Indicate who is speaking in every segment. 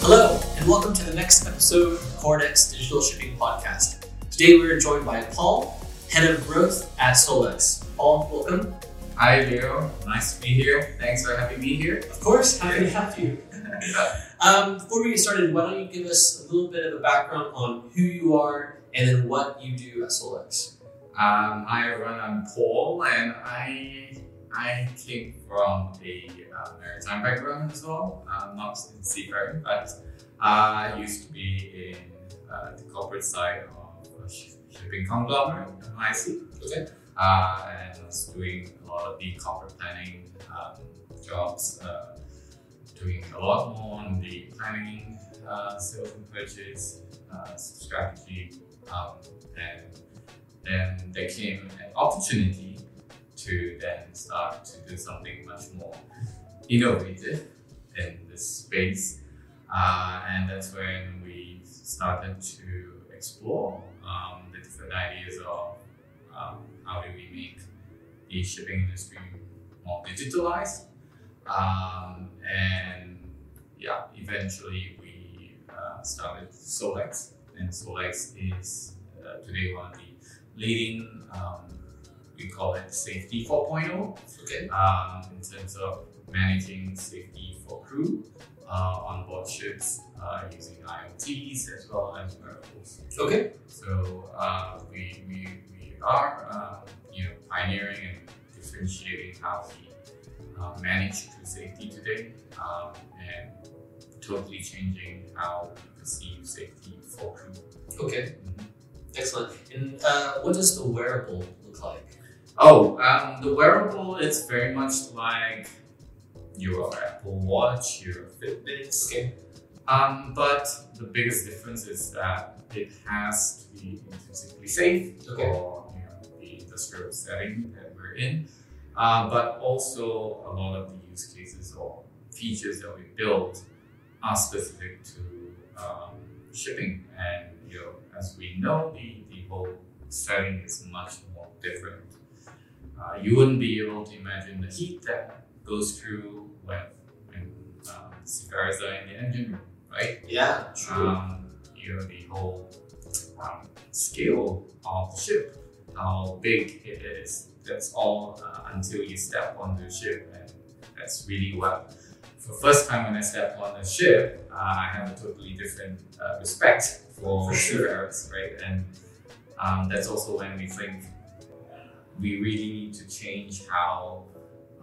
Speaker 1: Hello, and welcome to the next episode of Coredex Digital Shipping Podcast. Today we are joined by Paul, Head of Growth at Solex. Paul, welcome.
Speaker 2: Hi, Leo. Nice to be here. Thanks for having me here.
Speaker 1: Of course, happy to have you. Um, before we get started, why don't you give us a little bit of a background on who you are and then what you do at Solex?
Speaker 2: Um, hi, everyone. I'm Paul, and I I came from a uh, maritime background as well. Uh, not in seafaring, but I used to be in uh, the corporate side of a shipping conglomerate, IC.
Speaker 1: Okay.
Speaker 2: Uh, and I was doing a lot of the corporate planning um, jobs, uh, doing a lot more on the planning, uh, sales and purchase, uh, strategy, um, and then there came an opportunity to then start to do something much more innovative in this space. Uh, and that's when we started to explore um, the different ideas of um, how do we make the shipping industry more digitalized. Um, and yeah, eventually we uh, started Solex, and Solex is uh, today one of the leading, um, we call it safety 4.0
Speaker 1: Okay.
Speaker 2: um, in terms of managing safety for crew uh, on board ships uh, using IoTs as well as wearables.
Speaker 1: Okay.
Speaker 2: So uh, we, we, we are um, you know pioneering and differentiating how we uh, manage crew safety today um, and totally changing how we perceive safety for crew.
Speaker 1: Okay. Excellent. And uh, what does the wearable look like?
Speaker 2: Oh, um, the wearable is very much like your Apple Watch, your Fitbit.
Speaker 1: Okay.
Speaker 2: Um, but the biggest difference is that it has to be intrinsically safe
Speaker 1: Okay.
Speaker 2: for you know, the industrial setting that we're in. Uh, but also a lot of the use cases or features that we build are specific to um, shipping. And you know, as we know, the, the whole setting is much more different. Uh, you wouldn't be able to imagine the heat that goes through when, when um, seafarers are in the engine room, right?
Speaker 1: Yeah, true.
Speaker 2: Um, you know, the whole um, scale of the ship, how big it is. That's all uh, until you step on the ship, and that's really what. For the first time when I stepped on the ship, uh, I have a totally different uh, respect for
Speaker 1: For sure.
Speaker 2: right? And um, that's also when we think we really need to change how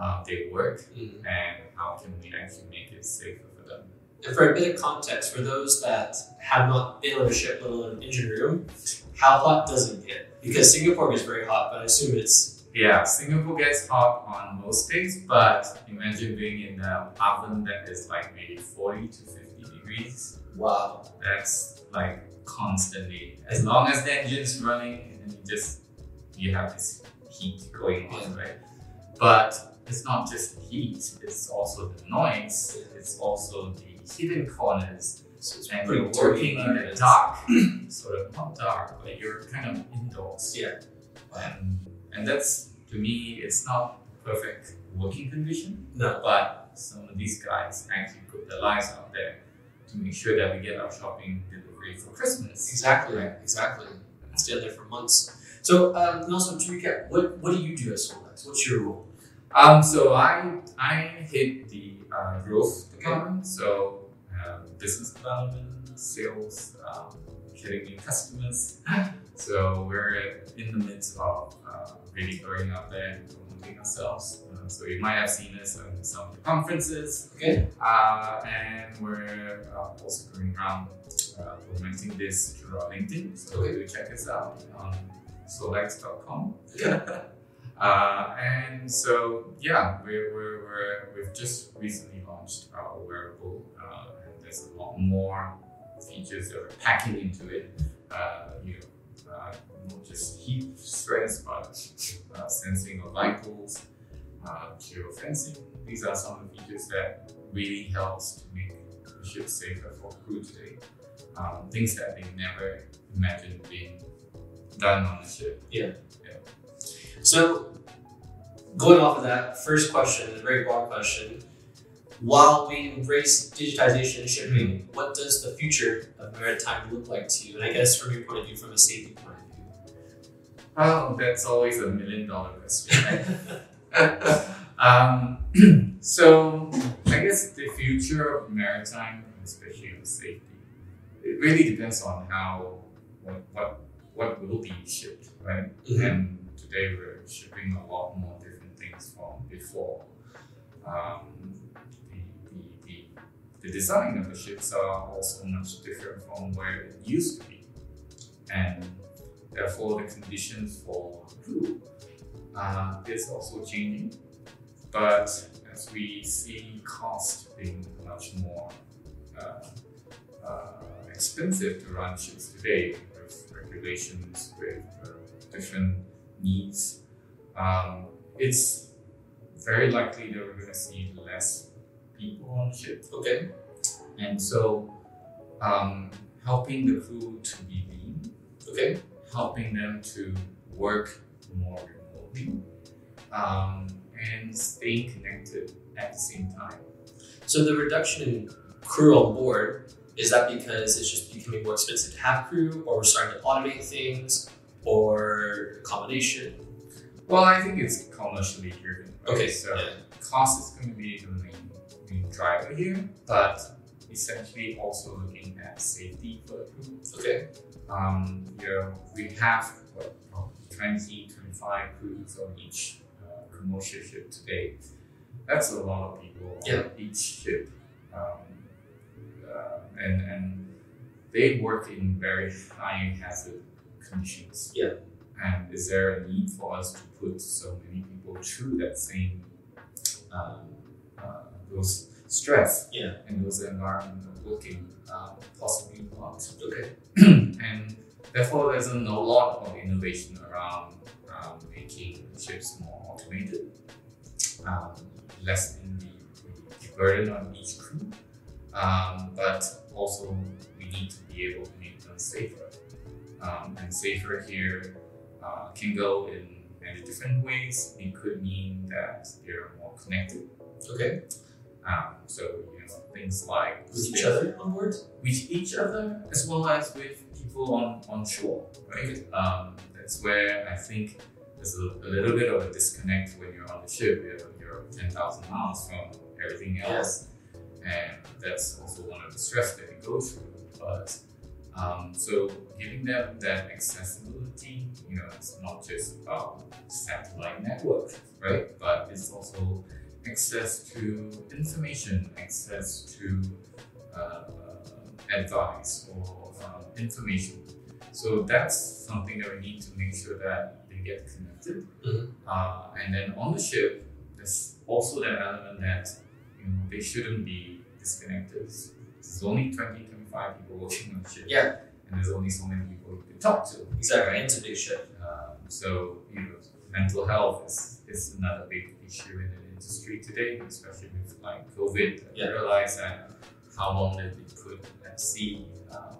Speaker 2: uh, they work
Speaker 1: Mhm.
Speaker 2: and how can we actually make it safer for them.
Speaker 1: And for a bit of context, for those that have not been on a ship, let alone an engine room, how hot does it get? Because Singapore is very hot, but I assume it's
Speaker 2: Yeah, Singapore gets hot on most days, but imagine being in an oven that is like maybe 40 to 50 degrees.
Speaker 1: wow.
Speaker 2: That's like constantly. As long as the engine's running, and you just you have this heat going on, right? But it's not just the heat, it's also the noise, it's also the hidden corners.
Speaker 1: So it's
Speaker 2: And you're working in the dark, sort of not dark, but you're kind of indoors.
Speaker 1: Yeah.
Speaker 2: And, and that's, to me, it's not perfect working condition,
Speaker 1: No.
Speaker 2: but some of these guys actually put their lives out there to make sure that we get our shopping delivery for Christmas.
Speaker 1: Exactly.
Speaker 2: Right.
Speaker 1: Exactly. It's been there for months. So, um, also to recap, what what do you do at Solex? What's your role?
Speaker 2: Um, so I I hit the uh, growth department, so uh, business development, sales, um, getting new customers. So we're in the midst of uh, really going out there and promoting ourselves. Uh, so you might have seen us on some of the conferences,
Speaker 1: Okay.
Speaker 2: uh, and we're uh, also going around uh, promoting this through our LinkedIn. So
Speaker 1: Okay.
Speaker 2: do check us out on
Speaker 1: Okay.
Speaker 2: Uh, and so, yeah, we're, we're, we're, we've just recently launched our wearable, uh, and there's a lot more features that we're packing into it. Uh, you know, uh, not just heat stress, but uh, sensing of vitals, uh, geofencing. These are some of the features that really helps to make the ship safer for crew today. Um, things that they never imagined being done on the ship. Yeah.
Speaker 1: So, going off of that, first question, a very broad question. while we embrace digitization and shipping, what does the future of maritime look like to you? And I guess from your point of view, from a safety point of view.
Speaker 2: Oh, that's always a million dollar question. um, so I guess the future of maritime, especially on safety, it really depends on how what what, what will be shipped, right?
Speaker 1: Mhm.
Speaker 2: And today we're shipping a lot more different things from before. Um, the, the, the, the design of the ships are also much different from where it used to be. And therefore the conditions for crew uh, is also changing. But as we see cost being much more uh, uh, expensive to run ships today with regulations, with uh, different needs, um, it's very likely that we're going to see less people on ship.
Speaker 1: Okay.
Speaker 2: And so um, helping the crew to be lean
Speaker 1: Okay.
Speaker 2: helping them to work more remotely um, and staying connected at the same time.
Speaker 1: So the reduction in crew on board is that because it's just becoming more expensive to have crew, or we're starting to automate things, or a combination?
Speaker 2: Well, I think it's commercially driven. right?
Speaker 1: Okay.
Speaker 2: So
Speaker 1: yeah.
Speaker 2: cost is going to be the main, main driver here, but essentially also looking at safety for the crew.
Speaker 1: Okay.
Speaker 2: Um, you know, we have what, probably 20, 25 crews on each uh, commercial ship today. That's a lot of people
Speaker 1: Yeah.
Speaker 2: on each ship. Um, uh, and, and they work in very high hazard conditions.
Speaker 1: Yeah.
Speaker 2: And is there a need for us to put so many people through that same um, uh, those stress
Speaker 1: Yeah.
Speaker 2: and those environment of working? Um, possibly not
Speaker 1: Okay.
Speaker 2: and therefore there's a no- lot of innovation around um, making ships more automated, um, lessening the, the burden on each crew, um, but also we need to be able to make them safer. Um, and safer here uh, can go in many different ways. It could mean that they're more connected.
Speaker 1: Okay.
Speaker 2: Um, so you know things like
Speaker 1: With each other on board?
Speaker 2: with each other as well as with people on, on shore, right? Um, that's where I think there's a, a little bit of a disconnect when you're on the ship. You're, you're 10,000 miles from everything else. And that's also one of the stress that you go through. But um, so giving them that accessibility, you know, it's not just about satellite network, right? But it's also access to information, access to uh, advice or um, information. So that's something that we need to make sure that they get connected.
Speaker 1: Mhm.
Speaker 2: Uh, and then on the ship, there's also that element that you know they shouldn't be disconnected. There's only 20, 25 people working on the ship.
Speaker 1: Yeah.
Speaker 2: And there's only so many people you can talk to.
Speaker 1: Exactly.
Speaker 2: right?
Speaker 1: And it's a big ship.
Speaker 2: Um, so you know, mental health is, is another big issue in the industry today, especially with like COVID. I
Speaker 1: Yeah.
Speaker 2: realize that how long they've been put at sea, um,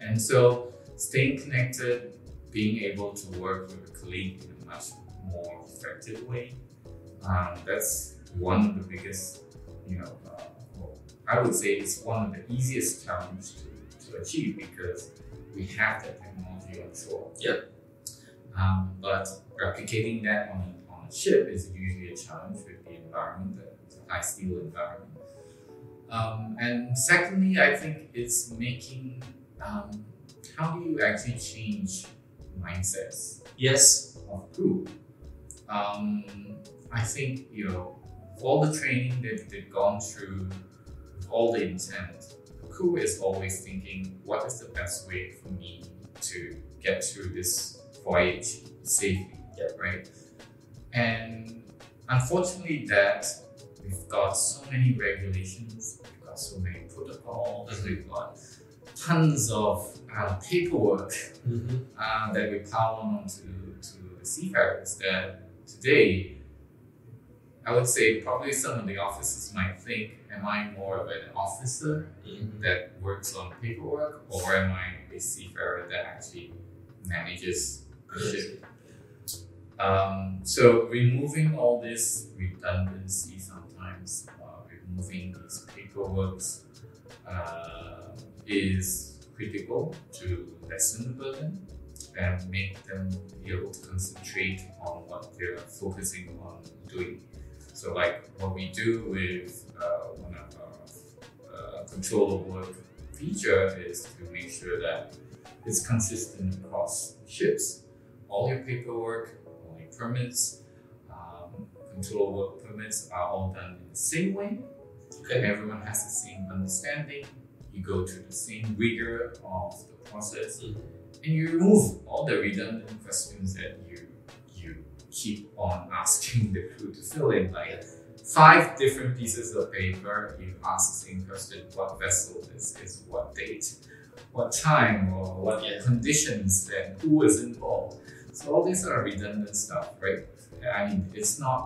Speaker 2: and so staying connected, being able to work with a colleague in a much more effective way. Um, that's one of the biggest, you know, uh, well, I would say it's one of the easiest challenges to, to achieve because we have that technology on shore.
Speaker 1: Yeah.
Speaker 2: Um, but replicating that on a, on a ship is usually a challenge with the environment, the, the high steel environment. Um, and secondly, I think it's making um, how do you actually change mindsets
Speaker 1: Yes.
Speaker 2: of crew? Um, I think you know all the training that they've gone through, with all the intent, the crew is always thinking, what is the best way for me to get through this voyage safely?
Speaker 1: Yeah.
Speaker 2: Right. And unfortunately, that we've got so many regulations, we've got so many protocols,
Speaker 1: Mhm.
Speaker 2: we've got tons of uh, paperwork
Speaker 1: Mm-hmm.
Speaker 2: uh, that we pile on to, to the seafarers that today, I would say probably some of the officers might think, am I more of an officer
Speaker 1: Mm-hmm.
Speaker 2: that works on paperwork or am I a seafarer that actually manages the ship? Um, so removing all this redundancy sometimes, uh, removing these paperwork uh, is critical to lessen the burden and make them be able to concentrate on what they're focusing on doing. So, like what we do with uh, one of our uh, control of work feature is to make sure that it's consistent across ships. All your paperwork, all your permits, um, control of work permits are all done in the same way.
Speaker 1: Okay.
Speaker 2: Everyone has the same understanding. You go through the same rigor of the process,
Speaker 1: Mhm.
Speaker 2: and you remove all the redundant questions that you keep on asking the crew to fill in. Like five different pieces of paper, you ask the question: What vessel this is? What date? What time? Or what
Speaker 1: Yeah.
Speaker 2: conditions? And who is involved? So all these are redundant stuff, right? I mean, it's not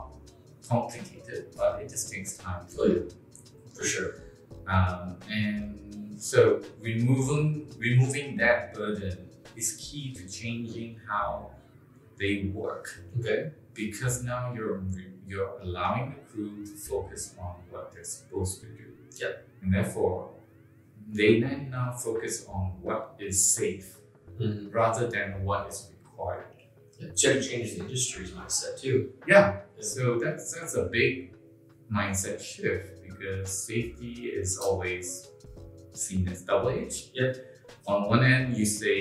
Speaker 2: complicated, but it just takes time to do.
Speaker 1: For sure.
Speaker 2: Um, and so removing removing that burden is key to changing how they work
Speaker 1: Okay.
Speaker 2: because now you're you're allowing the crew to focus on what they're supposed to do.
Speaker 1: Yep.
Speaker 2: And therefore, they then now focus on what is safe
Speaker 1: Mm-hmm.
Speaker 2: rather than what is required.
Speaker 1: Yeah. So change the industry's mindset too.
Speaker 2: Yeah. So that's that's a big mindset shift because safety is always seen as double edged.
Speaker 1: Yep.
Speaker 2: On one end, you say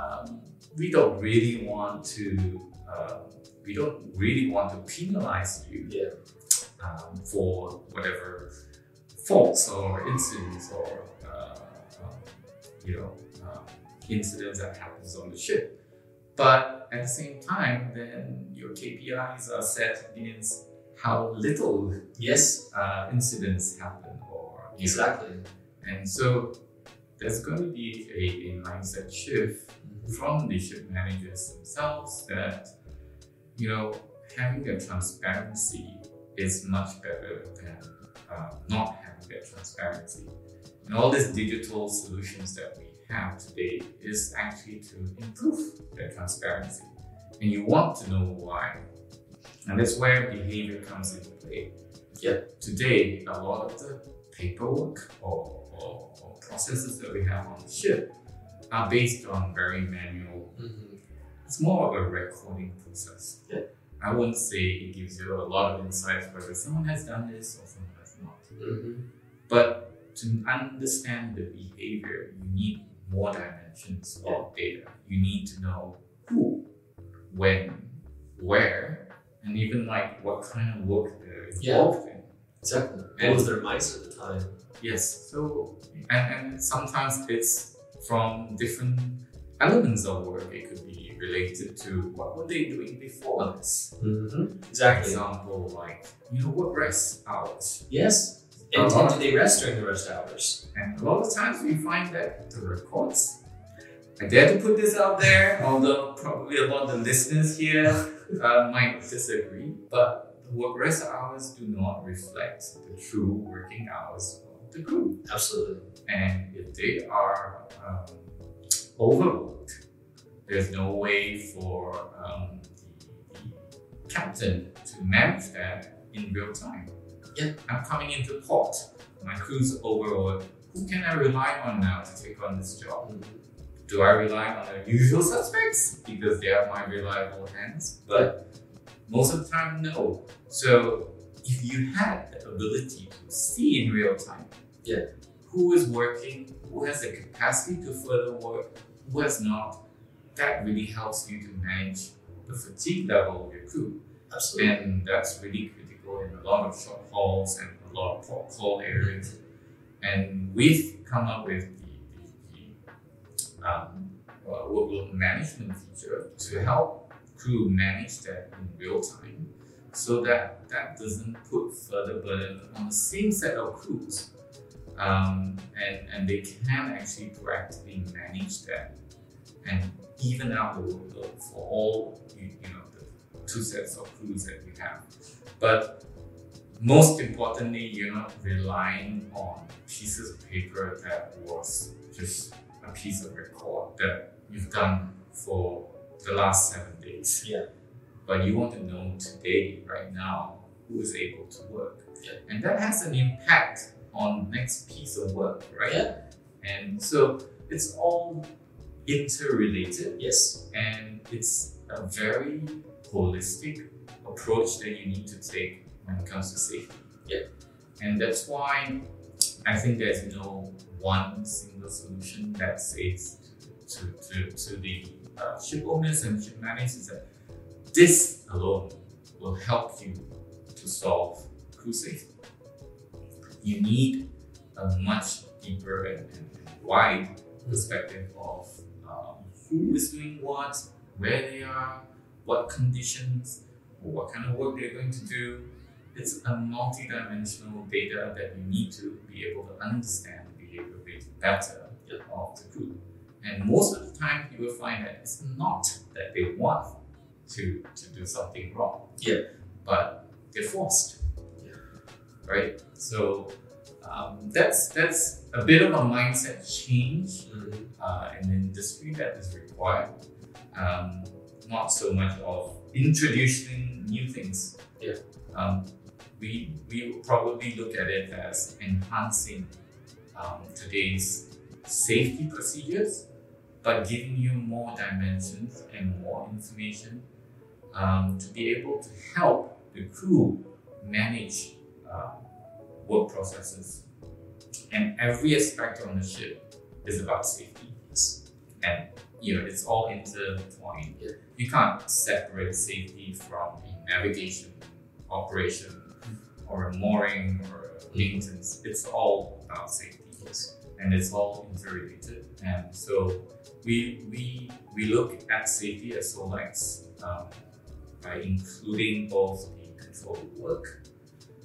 Speaker 2: um, we don't really want to uh, we don't really want to penalize you
Speaker 1: Yeah.
Speaker 2: um, for whatever faults or incidents or uh, um, you know um, incidents that happens on the ship. But at the same time, then your KPIs are set against how little
Speaker 1: Yes.
Speaker 2: uh, incidents happen or you know.
Speaker 1: Exactly.
Speaker 2: And so there's going to be a, a mindset shift from the ship managers themselves that you know having that transparency is much better than uh, not having that transparency. And all these digital solutions that we have today is actually to improve that transparency. And you want to know why. And that's where behavior comes into play.
Speaker 1: Yeah.
Speaker 2: Today, a lot of the paperwork or, or, or processes that we have on the ship are based on very manual
Speaker 1: Mm-hmm.
Speaker 2: it's more of a recording process.
Speaker 1: Yeah.
Speaker 2: I wouldn't say it gives you a lot of insights whether someone has done this or someone has not.
Speaker 1: Mm-hmm.
Speaker 2: But to understand the behavior, you need more dimensions
Speaker 1: Yeah.
Speaker 2: of data. You need to know who, when, where, and even like what kind of work they're
Speaker 1: Yeah.
Speaker 2: involved in.
Speaker 1: Exactly. What was their mindset at the time?
Speaker 2: Yes. So and, and sometimes it's from different elements of work. It could be related to what were they doing before this.
Speaker 1: Mm-hmm.
Speaker 2: For
Speaker 1: Exactly.
Speaker 2: example, like you know what rest hours.
Speaker 1: Yes. And did, did they rest during the rest hours?
Speaker 2: And a lot of times we find that the records. I dare to put this out there, although probably a lot of the listeners here uh, might disagree, but the work rest hours do not reflect the true working hours the crew.
Speaker 1: Absolutely.
Speaker 2: And if they are um, overworked, there's no way for um, the, the captain to manage that in real time.
Speaker 1: Yeah.
Speaker 2: I'm coming into port, my crew's overworked. Who can I rely on now to take on this job? Do I rely on the usual suspects because they are my reliable hands? But most of the time, no. So if you had the ability to see in real time,
Speaker 1: Yeah.
Speaker 2: who is working, who has the capacity to further work, who has not, that really helps you to manage the fatigue level of your crew.
Speaker 1: Absolutely.
Speaker 2: And that's really critical in a lot of short hauls and a lot of port call areas. And we've come up with the, the, the um, uh, workload management feature to help crew manage that in real time so that that doesn't put further burden on the same set of crews. Um, and, and they can actually proactively manage that and even out the workload for all you, you know the two sets of crews that we have. But most importantly, you're not relying on pieces of paper that was just a piece of record that you've done for the last seven days.
Speaker 1: Yeah.
Speaker 2: But you want to know today, right now, who is able to work.
Speaker 1: Yeah.
Speaker 2: and that has an impact on next piece of work, right?
Speaker 1: Yeah.
Speaker 2: And so it's all interrelated,
Speaker 1: Yes.
Speaker 2: and it's a very holistic approach that you need to take when it comes to safety.
Speaker 1: Yeah.
Speaker 2: And that's why I think there's no one single solution that says to, to, to the uh, ship owners and ship managers that this alone will help you to solve crew safety. You need a much deeper and, and wide perspective of um, who is doing what, where they are, what conditions, or what kind of work they're going to do. It's a multi-dimensional data that you need to be able to understand the behavior better
Speaker 1: Yeah.
Speaker 2: of the crew. And most of the time, you will find that it's not that they want to, to do something wrong.
Speaker 1: Yeah.
Speaker 2: But they're forced.
Speaker 1: Yeah.
Speaker 2: Right? So um, that's that's a bit of a mindset change
Speaker 1: Mhm.
Speaker 2: uh, in the industry that is required. Um, not so much of introducing new things.
Speaker 1: Yeah.
Speaker 2: Um, we we probably look at it as enhancing um, today's safety procedures, but giving you more dimensions and more information um, to be able to help the crew manage uh, work processes. And every aspect on the ship is about safety.
Speaker 1: Yes.
Speaker 2: And you know, it's all intertwined. You can't separate safety from a navigation operation or a mooring or a maintenance. It's all about safety
Speaker 1: Yes.
Speaker 2: and it's all interrelated. And so we we we look at safety as Solex um, by including both the controlled work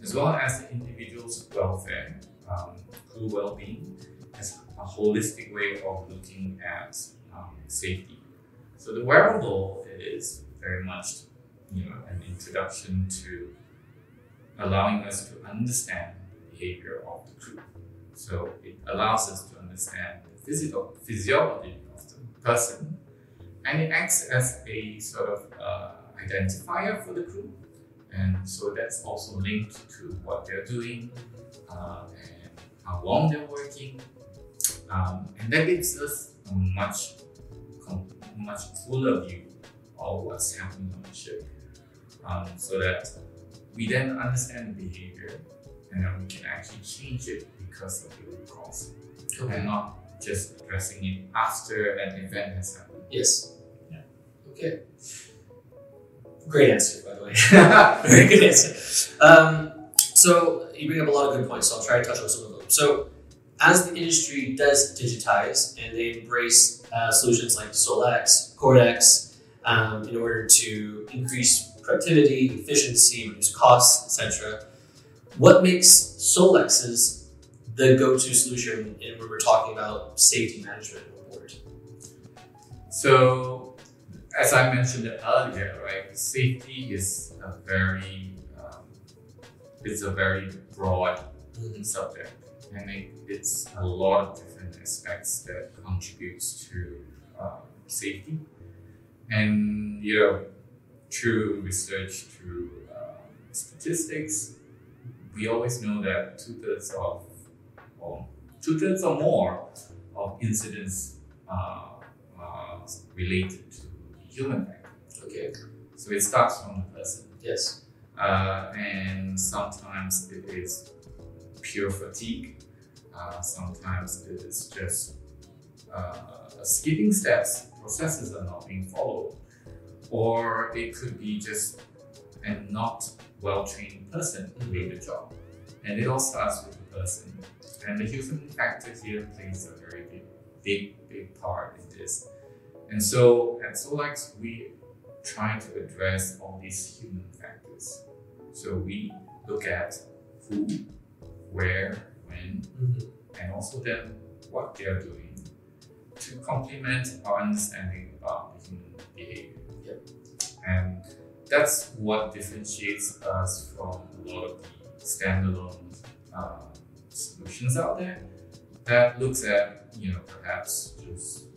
Speaker 2: as well as the individual's welfare, um, crew well-being, as a holistic way of looking at um, safety. So the wearable is very much you know an introduction to allowing us to understand the behavior of the crew. So it allows us to understand the physical physiology of the person, and it acts as a sort of uh, identifier for the crew. And so that's also linked to what they're doing uh, and how long they're working, um, and that gives us a much much fuller view of what's happening on the ship, um, so that we then understand the behavior and then we can actually change it because of the root cause and not just addressing it after an event has happened.
Speaker 1: Yes.
Speaker 2: Yeah.
Speaker 1: Okay. Great answer, by the way. Very good answer. Um, so you bring up a lot of good points, so I'll try to touch on some of them. So as the industry does digitize and they embrace uh, solutions like Solex, Cordex, um, in order to increase productivity, efficiency, reduce costs, etc., what makes Solex's the go-to solution when we're talking about safety management on board?
Speaker 2: So, as I mentioned earlier, right, safety is a very um, it's a very broad subject, and it, it's a lot of different aspects that contributes to um, safety. And you know, through research, through um, statistics, we always know that two thirds of, or two thirds or more of incidents uh, are related to human factor.
Speaker 1: Okay.
Speaker 2: So it starts from the person.
Speaker 1: Yes.
Speaker 2: Uh, and sometimes it is pure fatigue. Uh, sometimes it is just uh, skipping steps, processes are not being followed. Or it could be just a not well trained person doing the job. And it all starts with the person. And the human factor here plays a very big, big, big part in this. And so at Solex, we try to address all these human factors. So we look at who, where, when, and also then what they're doing to complement our understanding about the human behavior.
Speaker 1: Yep.
Speaker 2: And that's what differentiates us from a lot of the standalone uh, solutions out there that looks at, you know, perhaps just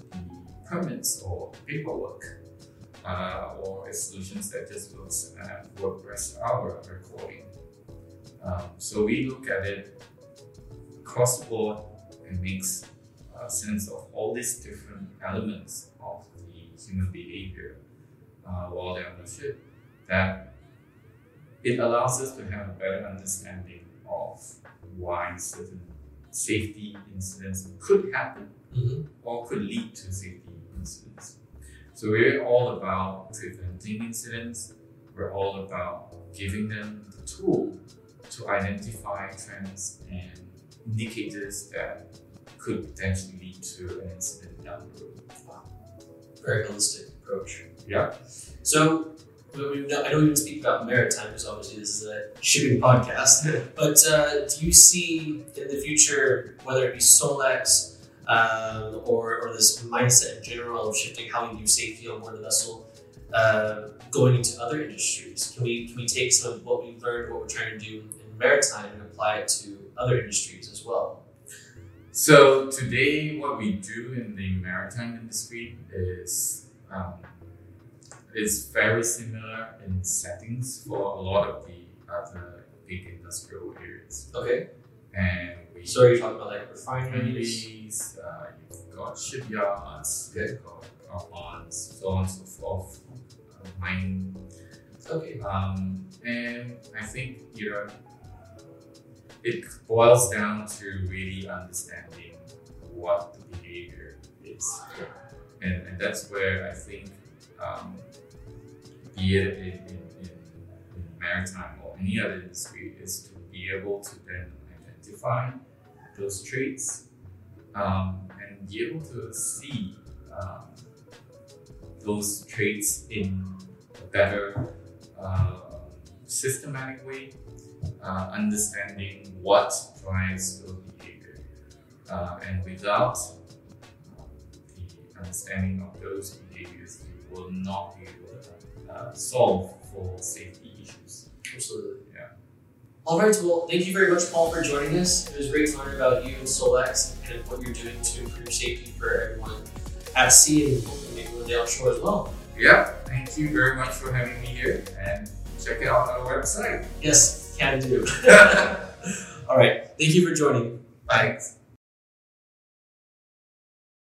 Speaker 2: permits or paperwork uh, or solutions that just looks at work rest hour recording. Um, so we look at it across the board and makes a sense of all these different elements of the human behavior uh, while they're on the ship. That it allows us to have a better understanding of why certain safety incidents could happen
Speaker 1: Mm-hmm.
Speaker 2: or could lead to safety incidents. So we're all about preventing incidents. We're all about giving them the tool to identify trends and indicators that could potentially lead to an incident down the road.
Speaker 1: Very holistic approach.
Speaker 2: Yeah.
Speaker 1: So, we- we know- I don't didn't speak about maritime because obviously this is a shipping podcast. but uh, do you see in the future, whether it be Solex um, or, or this mindset in general of shifting how we do safety on board the vessel, uh, going into other industries? Can we can we take some of what we've learned, what we're trying to do in maritime, and apply it to other industries as well?
Speaker 2: So today, what we do in the maritime industry is um, is very similar in settings for a lot of the other big industrial areas,
Speaker 1: Okay.
Speaker 2: And we
Speaker 1: So you talking about like refineries?
Speaker 2: uh, you've got shipyards,
Speaker 1: Okay.
Speaker 2: you've got plants, so on and so forth, uh, mining.
Speaker 1: Okay.
Speaker 2: Um, and I think, you know, it boils down to really understanding what the behavior is. And, and that's where I think, um, be it in, in, in, in maritime or any other industry, is to be able to then identify those traits um, and be able to see um, those traits in a better uh, systematic way, uh, understanding what drives those behavior. Uh, and without the understanding of those behaviors, you will not be able to uh, solve for safety issues.
Speaker 1: Absolutely. All right. Well, thank you very much, Paul, for joining us. It was great to learn about you and Solex and what you're doing to improve safety for everyone at sea and hopefully maybe one day offshore as well.
Speaker 2: Yeah, thank you very much for having me here and check it out on our website.
Speaker 1: Yes, can do. All right. Thank you for joining.
Speaker 2: Thanks.